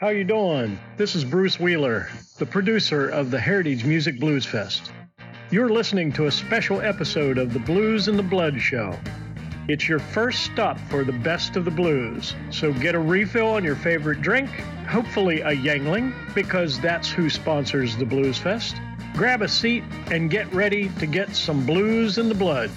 How you doing? This is Bruce Wheeler, the producer of the Heritage Music Blues Fest. You're listening to a special episode of the Blues and the Blood Show. It's your first stop for the best of the blues, so get a refill on your favorite drink, hopefully a Yuengling, because that's who sponsors the Blues Fest. Grab a seat and get ready to get some blues in the blood.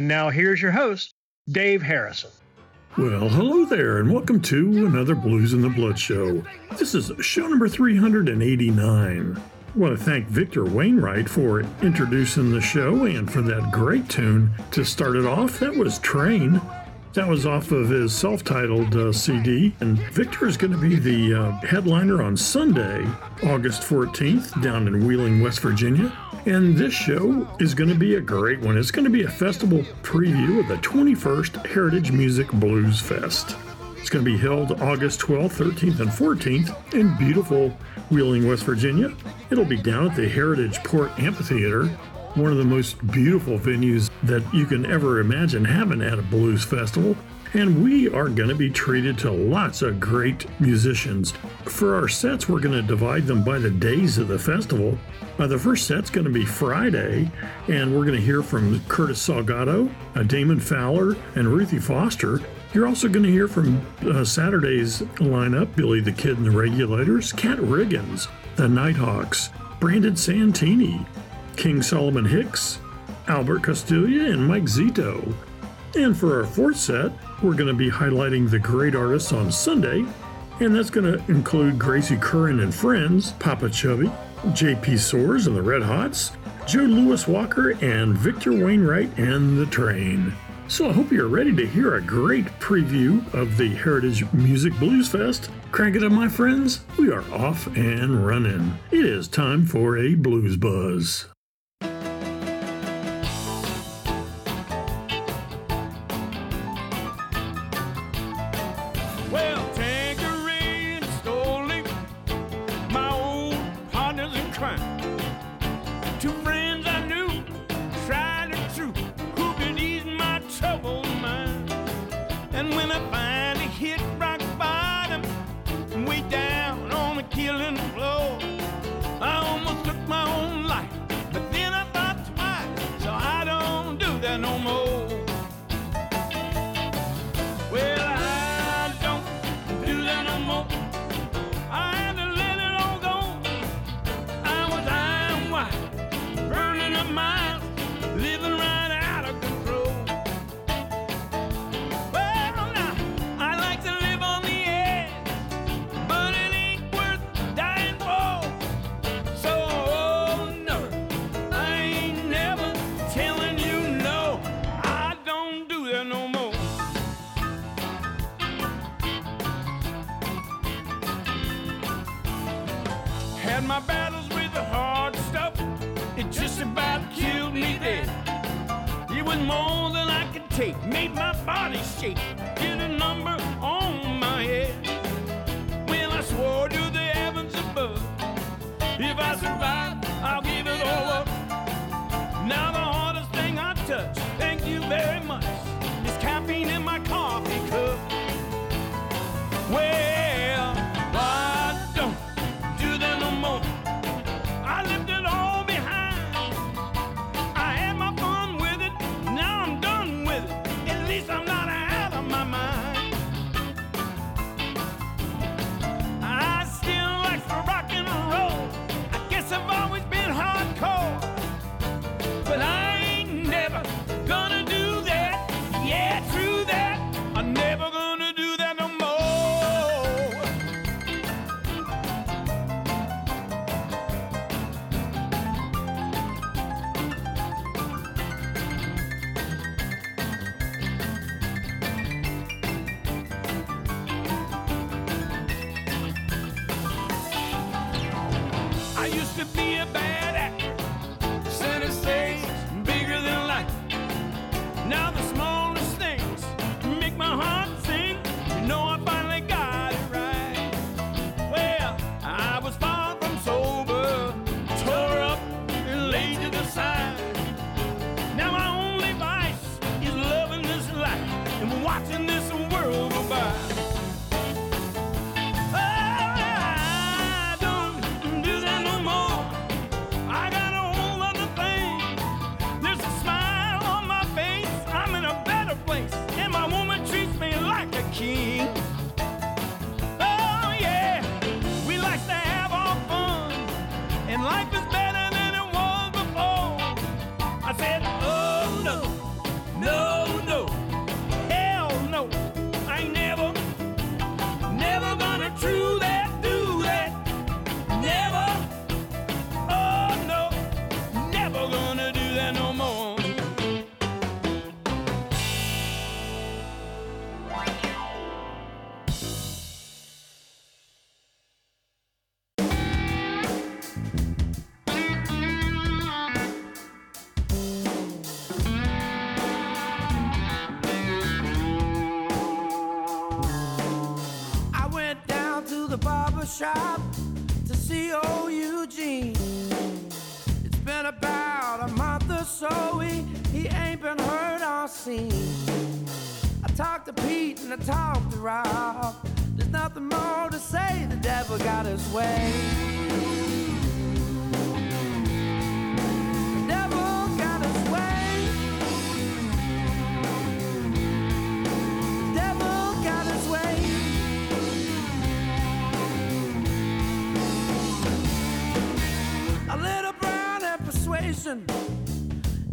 And now here's your host, Dave Harrison. Well, hello there, and welcome to another Blues in the Blood show. This is show number 389. I want to thank Victor Wainwright for introducing the show and for that great tune to start it off. That was Train. That was off of his self titled uh, CD. And Victor is going to be the uh, headliner on Sunday, August 14th, down in Wheeling, West Virginia. And this show is going to be a great one. It's going to be a festival preview of the 21st Heritage Music Blues Fest. It's going to be held August 12th, 13th, and 14th in beautiful Wheeling, West Virginia. It'll be down at the Heritage Port Amphitheater, one of the most beautiful venues that you can ever imagine having at a blues festival. And we are going to be treated to lots of great musicians. For our sets, we're going to divide them by the days of the festival. Uh, the first set's going to be Friday, and we're going to hear from Curtis Salgado, uh, Damon Fowler, and Ruthie Foster. You're also going to hear from uh, Saturday's lineup Billy the Kid and the Regulators, Kat Riggins, the Nighthawks, Brandon Santini, King Solomon Hicks, Albert Castiglia, and Mike Zito. And for our fourth set, we're going to be highlighting the great artists on Sunday, and that's going to include Gracie Curran and Friends, Papa Chubby, JP Soars and the Red Hots, Joe Louis Walker, and Victor Wainwright and the Train. So I hope you're ready to hear a great preview of the Heritage Music Blues Fest. Crank it up, my friends. We are off and running. It is time for a blues buzz.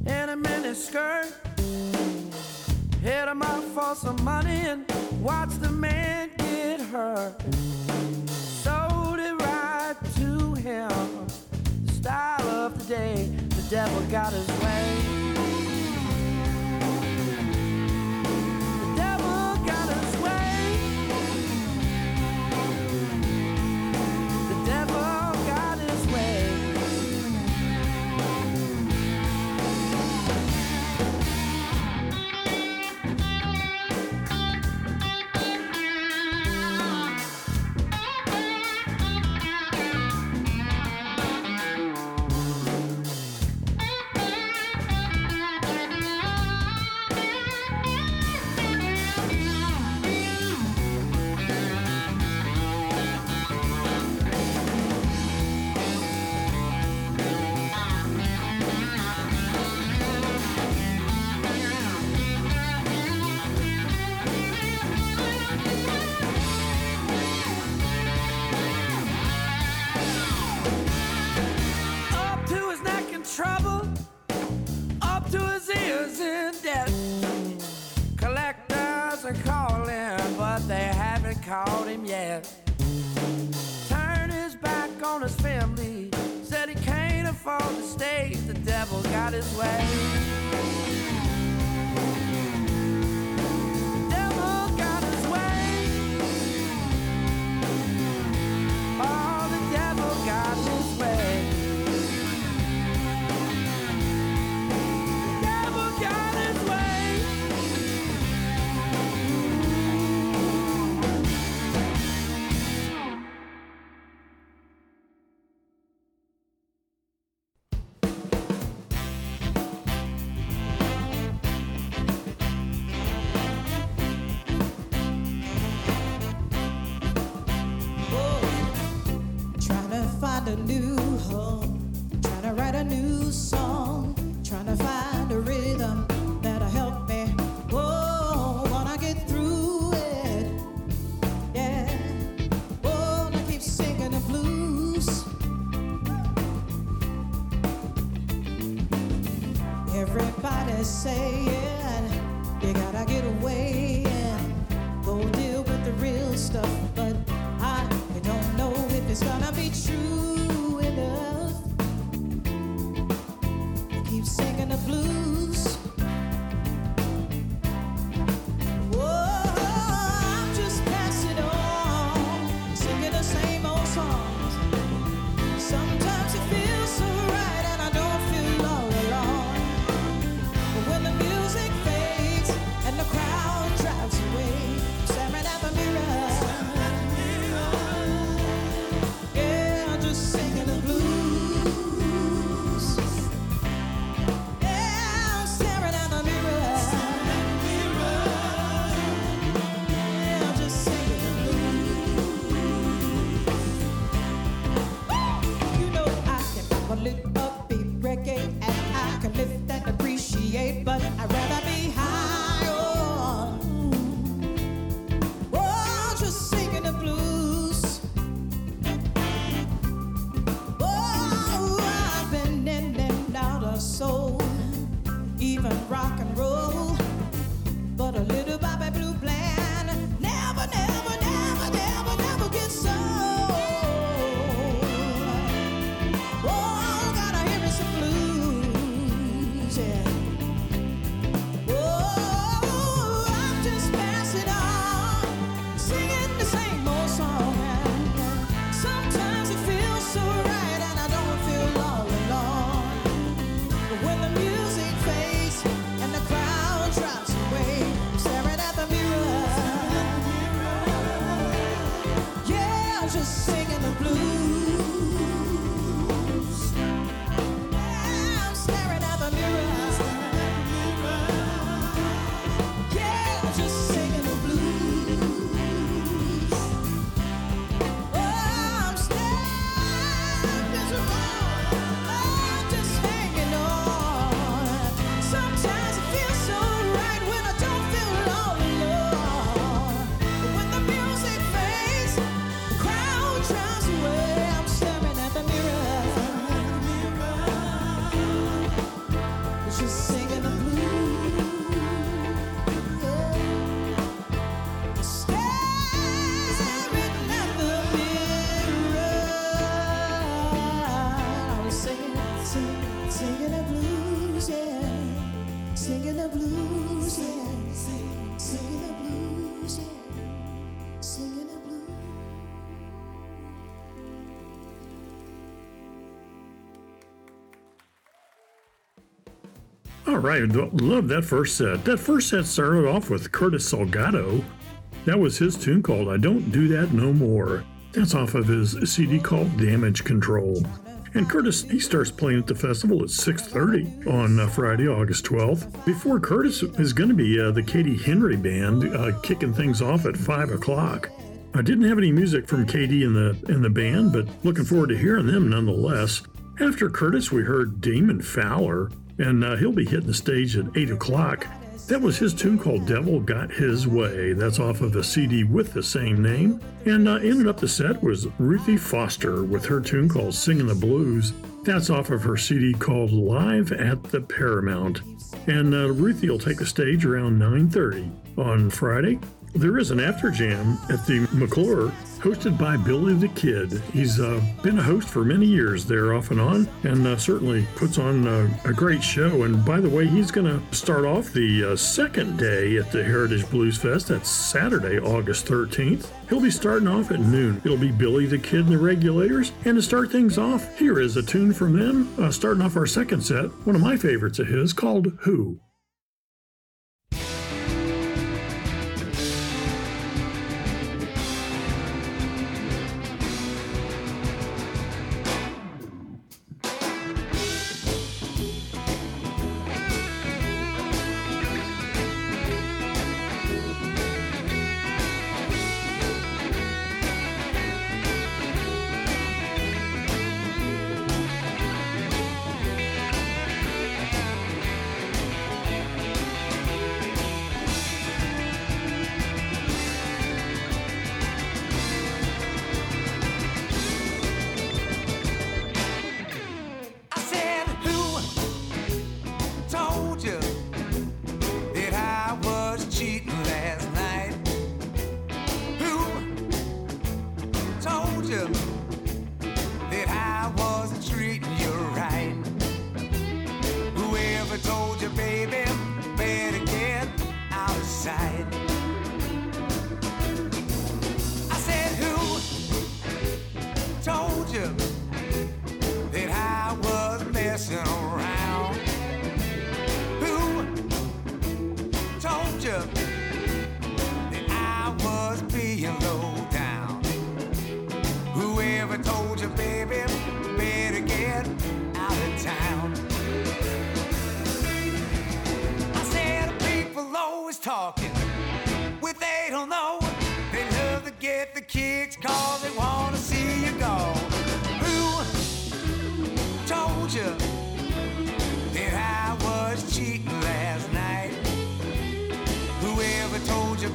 In a mini skirt. Hit him up for some money and watch the man get hurt. Sold it right to him. The style of the day, the devil got his way. Afford to stay. The devil got his way. Right, love that first set. That first set started off with Curtis Salgado. That was his tune called I Don't Do That No More. That's off of his CD called Damage Control. And Curtis, he starts playing at the festival at 6.30 on uh, Friday, August 12th. Before Curtis is going to be uh, the Katie Henry Band uh, kicking things off at 5 o'clock. I didn't have any music from Katie in the in the band, but looking forward to hearing them nonetheless. After Curtis, we heard Damon Fowler, and uh, he'll be hitting the stage at 8 o'clock. That was his tune called Devil Got His Way. That's off of a CD with the same name. And uh, ended up the set was Ruthie Foster with her tune called Singing the Blues. That's off of her CD called Live at the Paramount. And uh, Ruthie will take the stage around 9.30 on Friday. There is an after jam at the McLure hosted by Billy the Kid. He's uh, been a host for many years there off and on, and uh, certainly puts on uh, a great show. And by the way, he's going to start off the uh, second day at the Heritage Blues Fest. That's Saturday, August 13th. He'll be starting off at noon. It'll be Billy the Kid and the Regulators. And to start things off, here is a tune from them, uh, starting off our second set, one of my favorites of his called Who.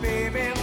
baby.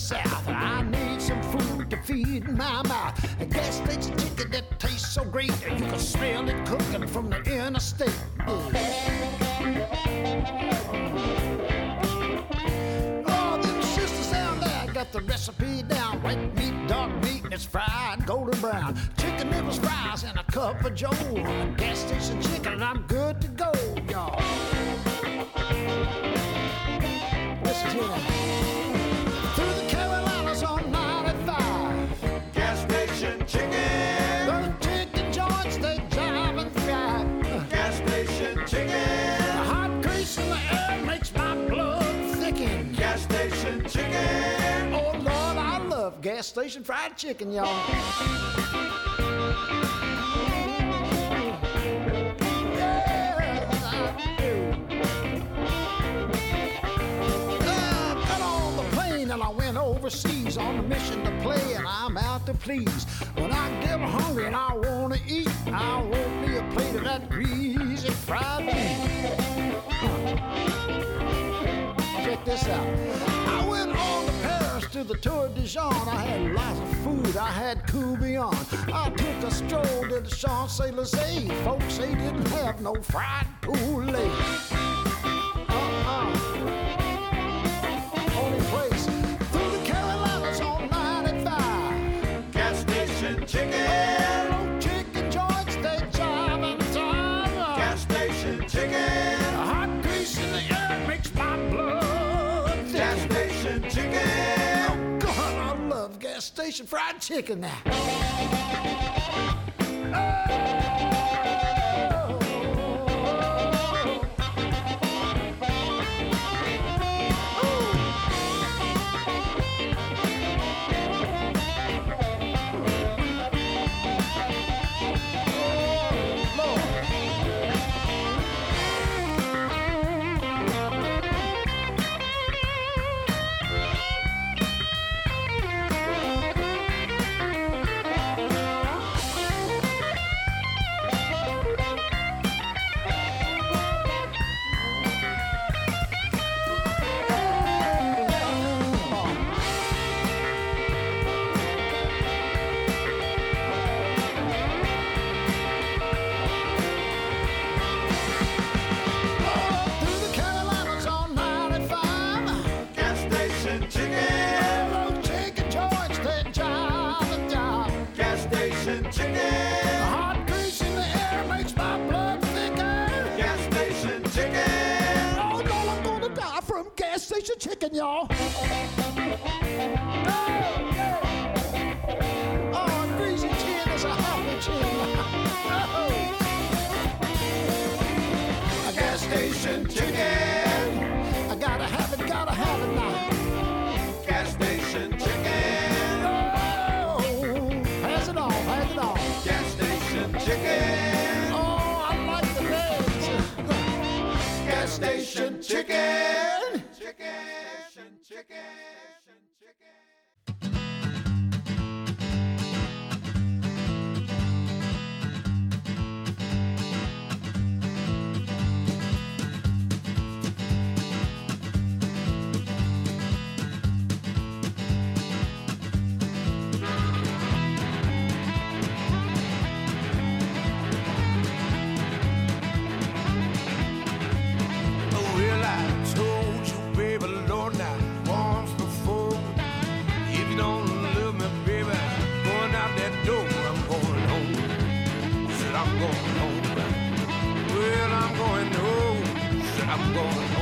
South. I need some food to feed my mouth. A gas station chicken that tastes so great, you can smell it cooking from the interstate. Oh, them sisters down there got the recipe down. White meat, dark meat, and it's fried golden brown. Chicken livers, fries, and a cup of joe. Gas station chicken, and I'm good to go, y'all. Listen to that. Gas station fried chicken, y'all. Uh, went overseas on a mission to play, and I'm out to please. When I get hungry and I wanna eat, I want me a plate of that greasy fried meat. Check this out. I went on to the Tour d'Argent. I had lots of food. I had coq au vin. I took a stroll to the Champs Elysees. Folks, they didn't have no fried poulet. Fried chicken now. Said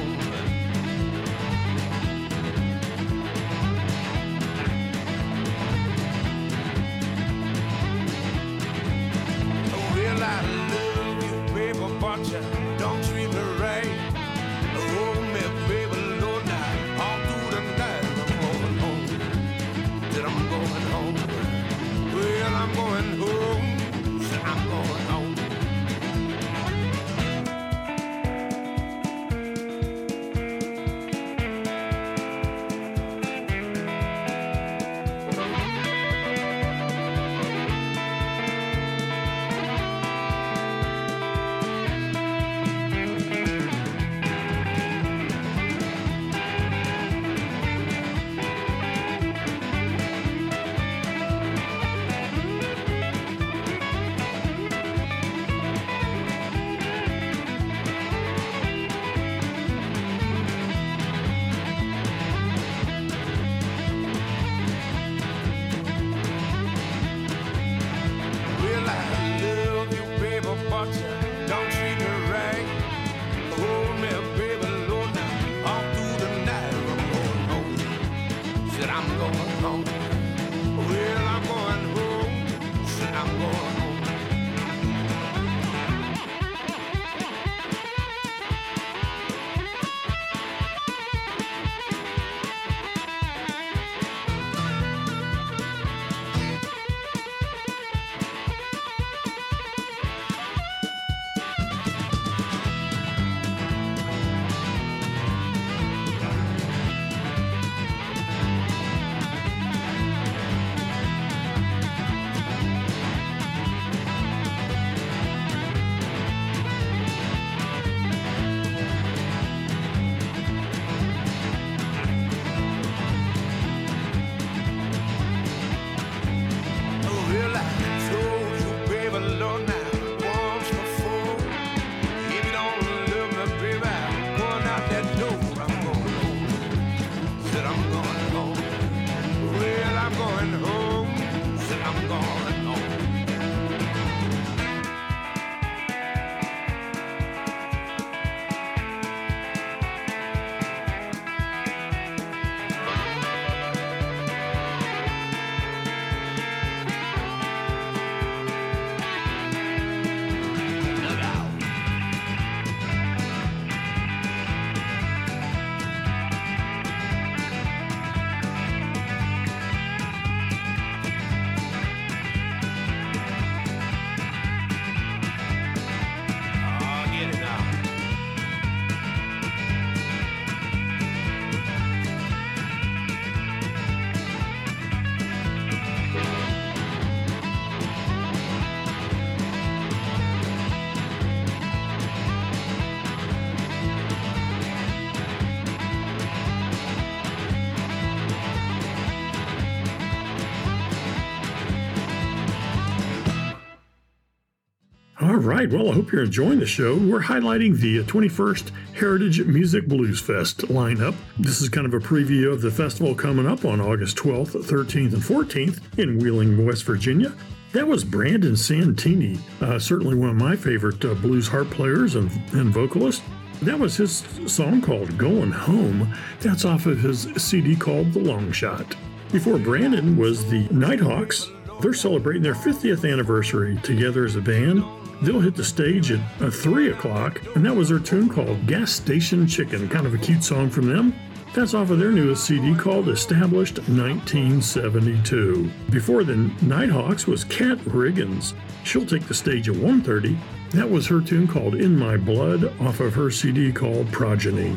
right. Well, I hope you're enjoying the show. We're highlighting the 21st Heritage Music Blues Fest lineup. This is kind of a preview of the festival coming up on August 12th, 13th, and 14th in Wheeling, West Virginia. That was Brandon Santini, uh, certainly one of my favorite uh, blues harp players and, and vocalists. That was his song called Going Home. That's off of his CD called The Long Shot. Before Brandon was the Nighthawks. They're celebrating their 50th anniversary together as a band. They'll hit the stage at uh, 3 o'clock, and that was their tune called Gas Station Chicken, kind of a cute song from them. That's off of their newest CD called Established 1972. Before the Nighthawks was Kat Riggins. She'll take the stage at 1.30. That was her tune called In My Blood off of her CD called Progeny.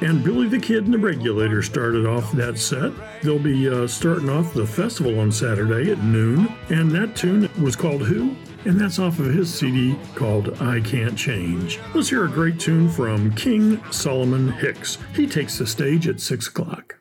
And Billy the Kid and the Regulator started off that set. They'll be uh, starting off the festival on Saturday at noon. And that tune was called Who? And that's off of his CD called I Can't Change. Let's hear a great tune from King Solomon Hicks. He takes the stage at 6 o'clock.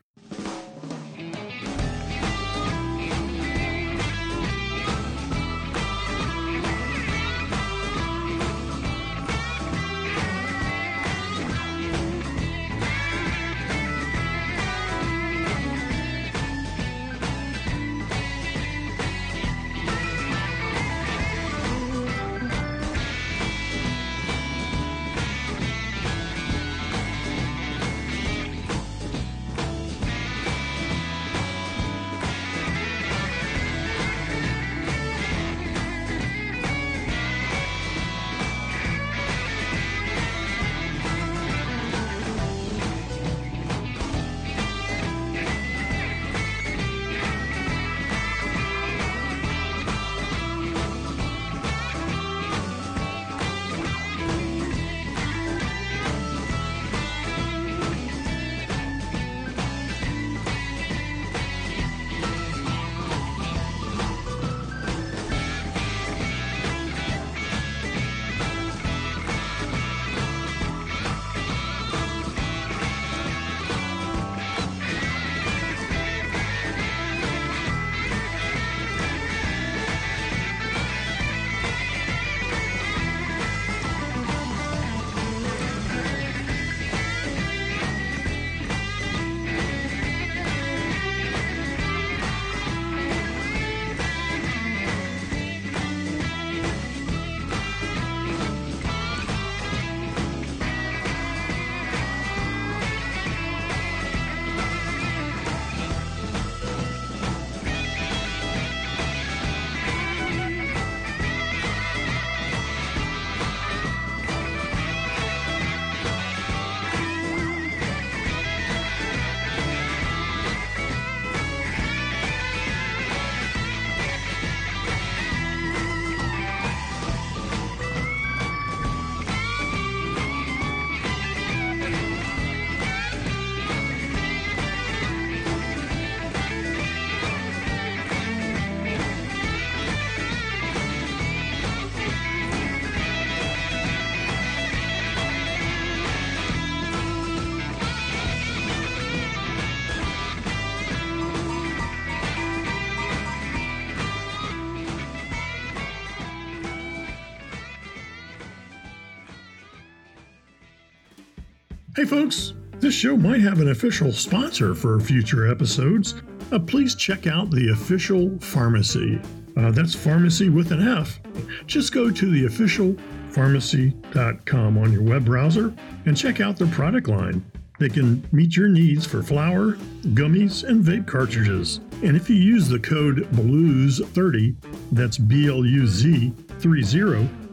Folks, this show might have an official sponsor for future episodes. Uh, please check out the official pharmacy. Uh, that's pharmacy with an F. Just go to the officialpharmacy.com on your web browser and check out their product line. They can meet your needs for flour, gummies, and vape cartridges. And if you use the code BLUES30, that's B L U Z 30,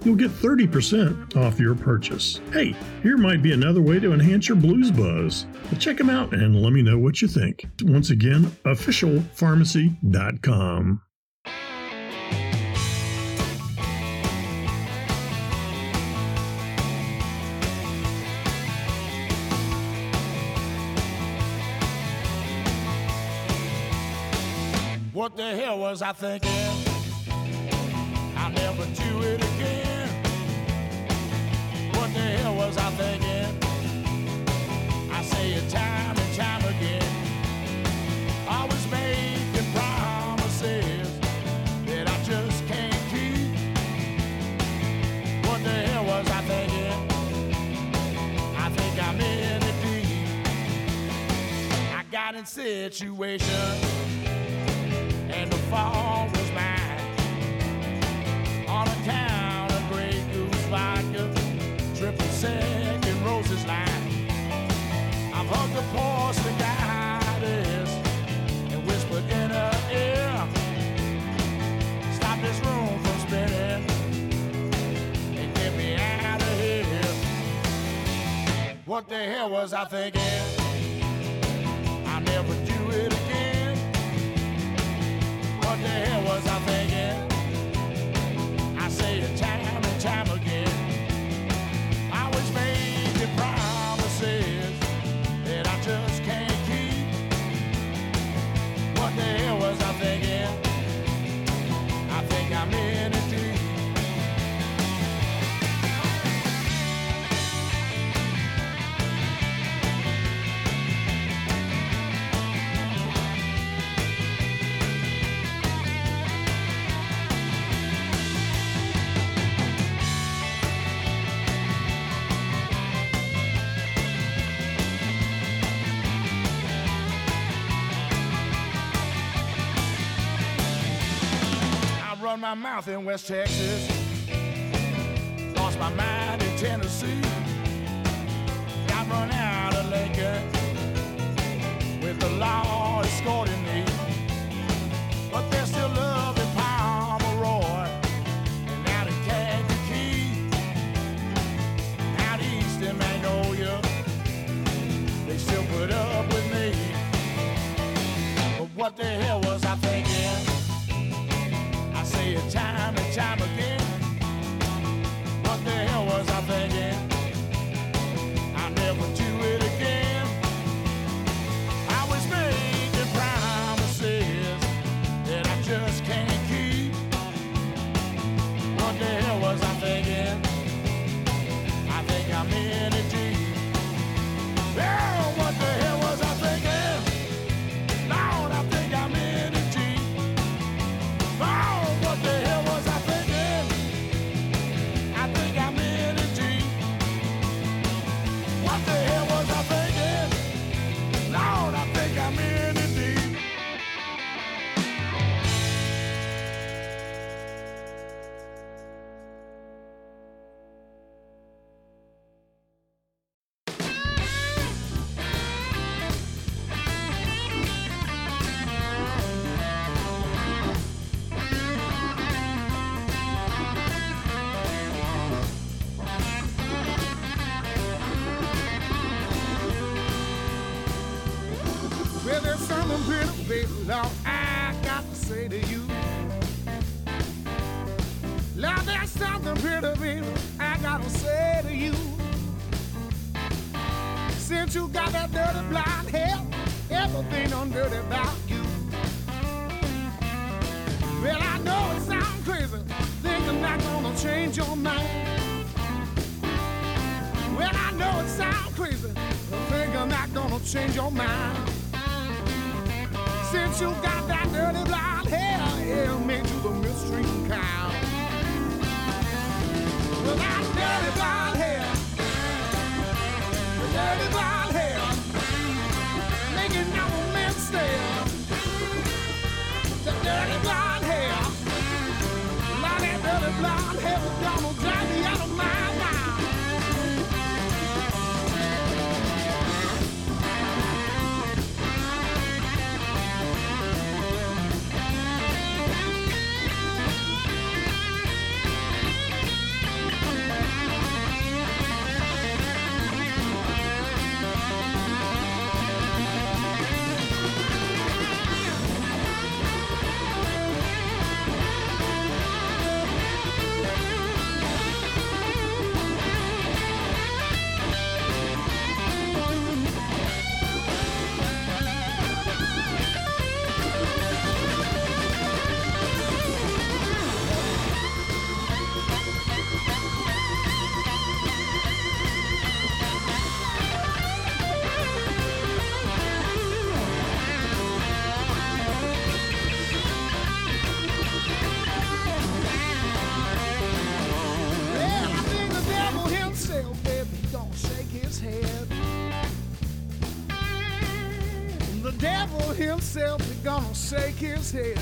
you'll get 30% off your purchase. Hey, here might be another way to enhance your blues buzz. check them out and let me know what you think. Once again, officialpharmacy.com. What the hell was I thinking? I'll never do it again the hell was I thinking? I say it time and time again. I was making promises that I just can't keep. What the hell was I thinking? I think I'm in a deep. I got in situation and the fall. What the hell was I thinking? I never do it again. What the hell was I thinking? I say it. South in West Texas. Lost my mind in Tennessee. Got run out of Lincoln. Since you got that dirty blonde hair, yeah, made you the mystery cow. Well, that dirty blonde. Shake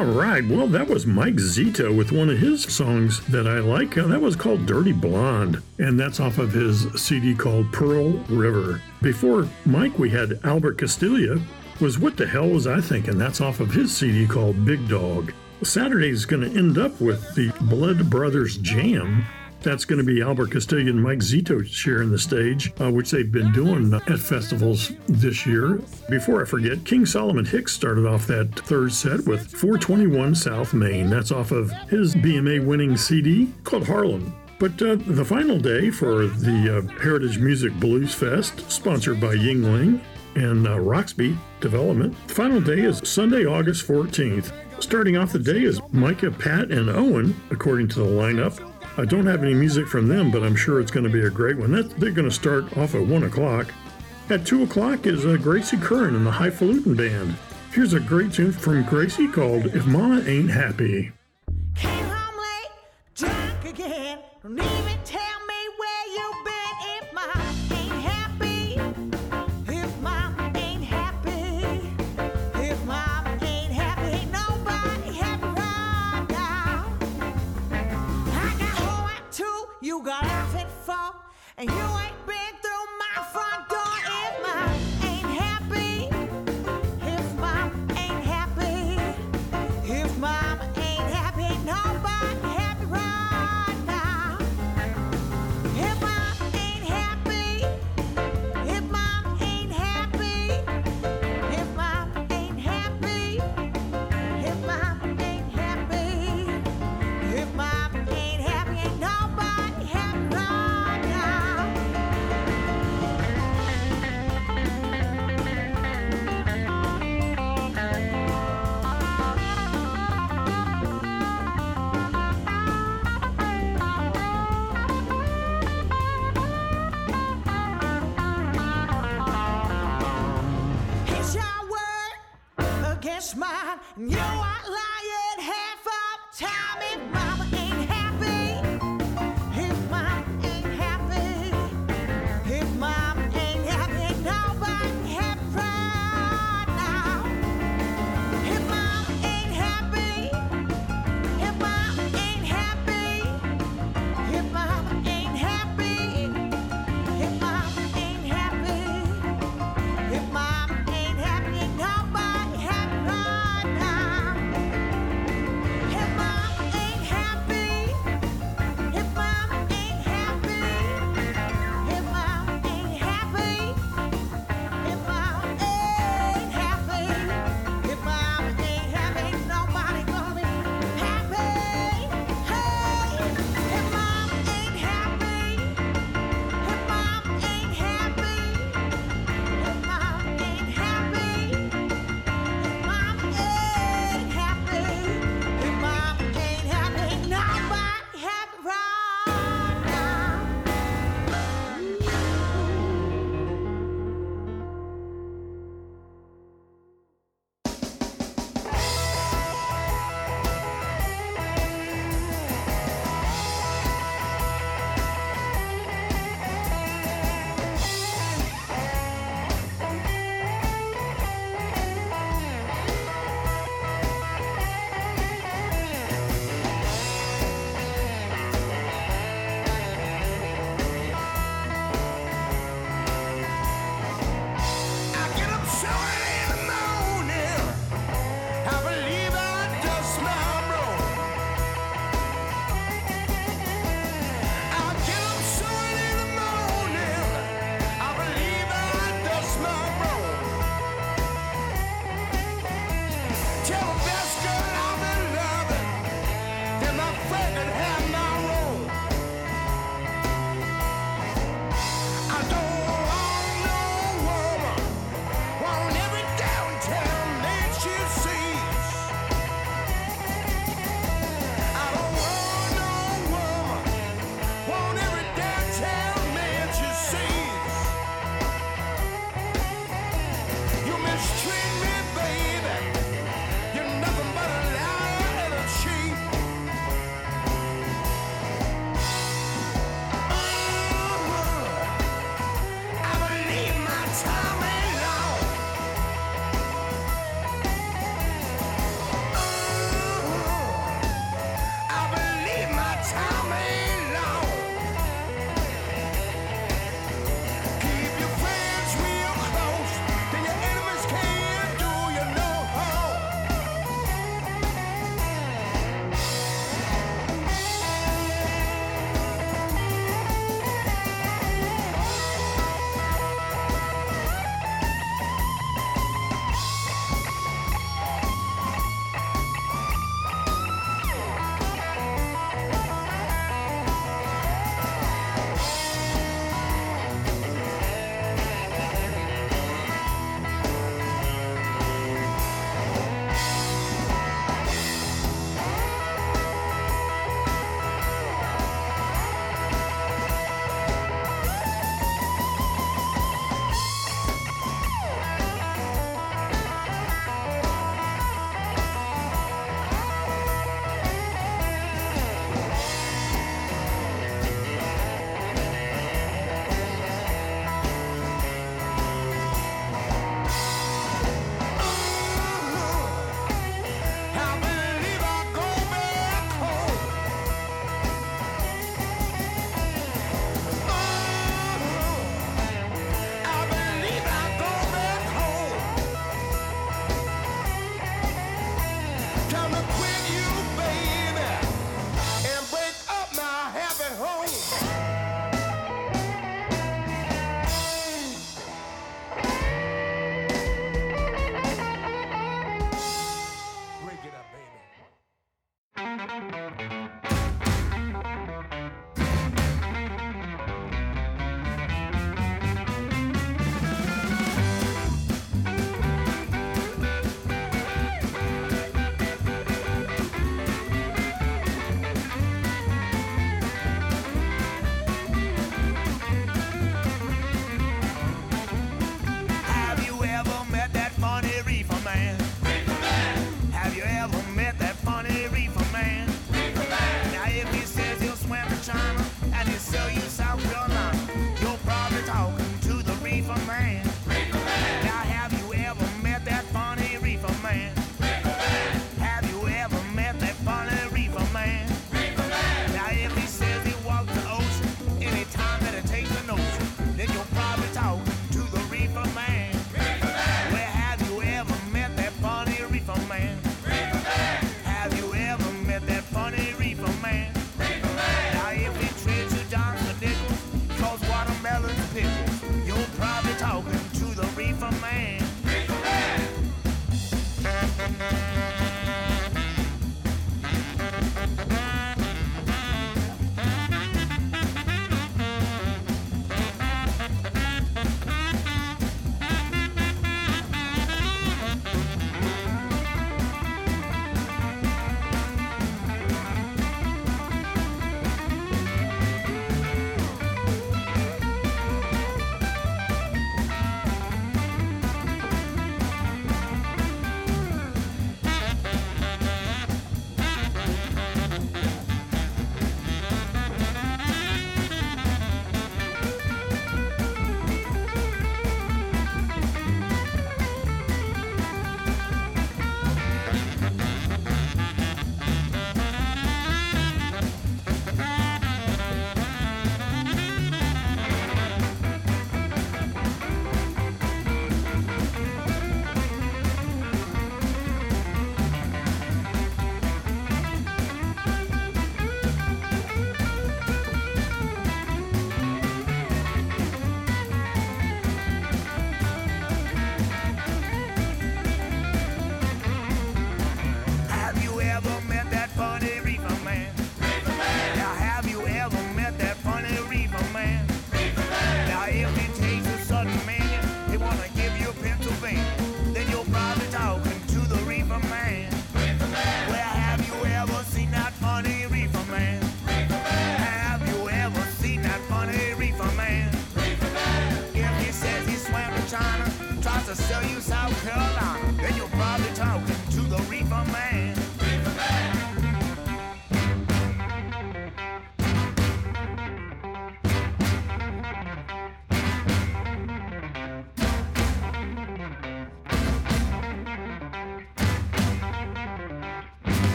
All right. Well, that was Mike Zito with one of his songs that I like. Uh, that was called Dirty Blonde, and that's off of his CD called Pearl River. Before Mike, we had Albert Castiglia was What the Hell Was I Thinking? That's off of his CD called Big Dog. Saturday is going to end up with the Blood Brothers Jam. That's going to be Albert Castiglia and Mike Zito sharing the stage, uh, which they've been doing at festivals this year. Before I forget, King Solomon Hicks started off that third set with 421 South Main. That's off of his BMA winning CD called Harlem. But uh, the final day for the uh, Heritage Music Blues Fest, sponsored by Yuengling and uh, Roxby Development, the final day is Sunday, August 14th. Starting off the day is Micah, Pat, and Owen, according to the lineup. I don't have any music from them, but I'm sure it's going to be a great one. That, they're going to start off at 1 o'clock. At 2 o'clock is uh, Gracie Curran and the Highfalutin Band. Here's a great tune from Gracie called If Mama Ain't Happy. Came home late, drunk again.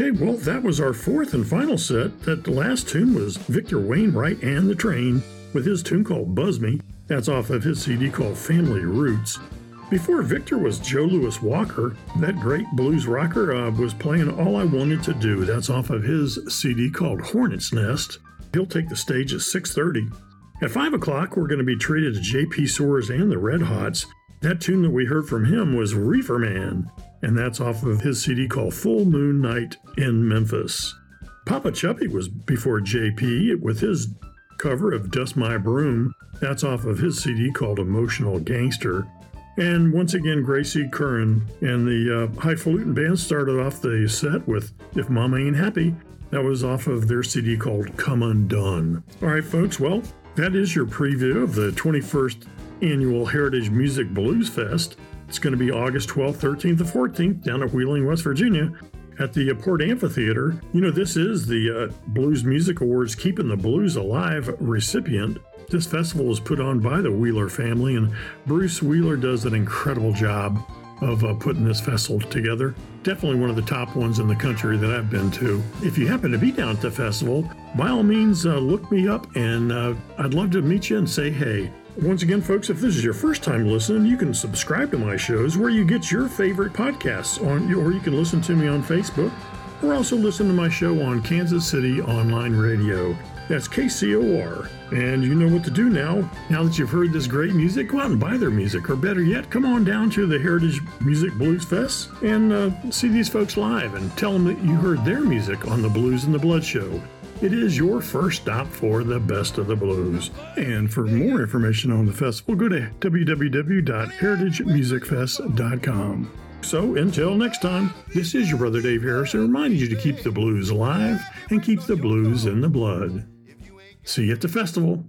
Okay, well, that was our fourth and final set. That last tune was Victor Wainwright and the Train with his tune called Buzz Me. That's off of his CD called Family Roots. Before Victor was Joe Louis Walker, that great blues rocker uh, was playing All I Wanted to Do. That's off of his CD called Hornet's Nest. He'll take the stage at 6.30. At 5 o'clock, we're going to be treated to J.P. Soars and the Red Hots. That tune that we heard from him was Reefer Man, and that's off of his CD called Full Moon Night in Memphis. Papa Chubby was before JP with his cover of Dust My Broom. That's off of his CD called Emotional Gangster. And once again, Gracie Curran and the uh, Highfalutin Band started off the set with If Mama Ain't Happy. That was off of their CD called Come Undone. All right, folks, well, that is your preview of the 21st Annual Heritage Music Blues Fest. It's going to be August 12th, 13th, and 14th down at Wheeling, West Virginia at the Port Amphitheater. You know, this is the uh, Blues Music Awards Keeping the Blues Alive recipient. This festival is put on by the Wheeler family, and Bruce Wheeler does an incredible job of uh, putting this festival together. Definitely one of the top ones in the country that I've been to. If you happen to be down at the festival, by all means, uh, look me up and uh, I'd love to meet you and say hey. Once again, folks, if this is your first time listening, you can subscribe to my shows where you get your favorite podcasts on, or you can listen to me on Facebook, or also listen to my show on Kansas City Online Radio. That's KCOR. And you know what to do now. Now that you've heard this great music, go out and buy their music. Or better yet, come on down to the Heritage Music Blues Fest and uh, see these folks live and tell them that you heard their music on the Blues and the Blood Show. It is your first stop for the best of the blues. And for more information on the festival, go to www.heritagemusicfest.com. So until next time, this is your brother Dave Harrison reminding you to keep the blues alive and keep the blues in the blood. See you at the festival.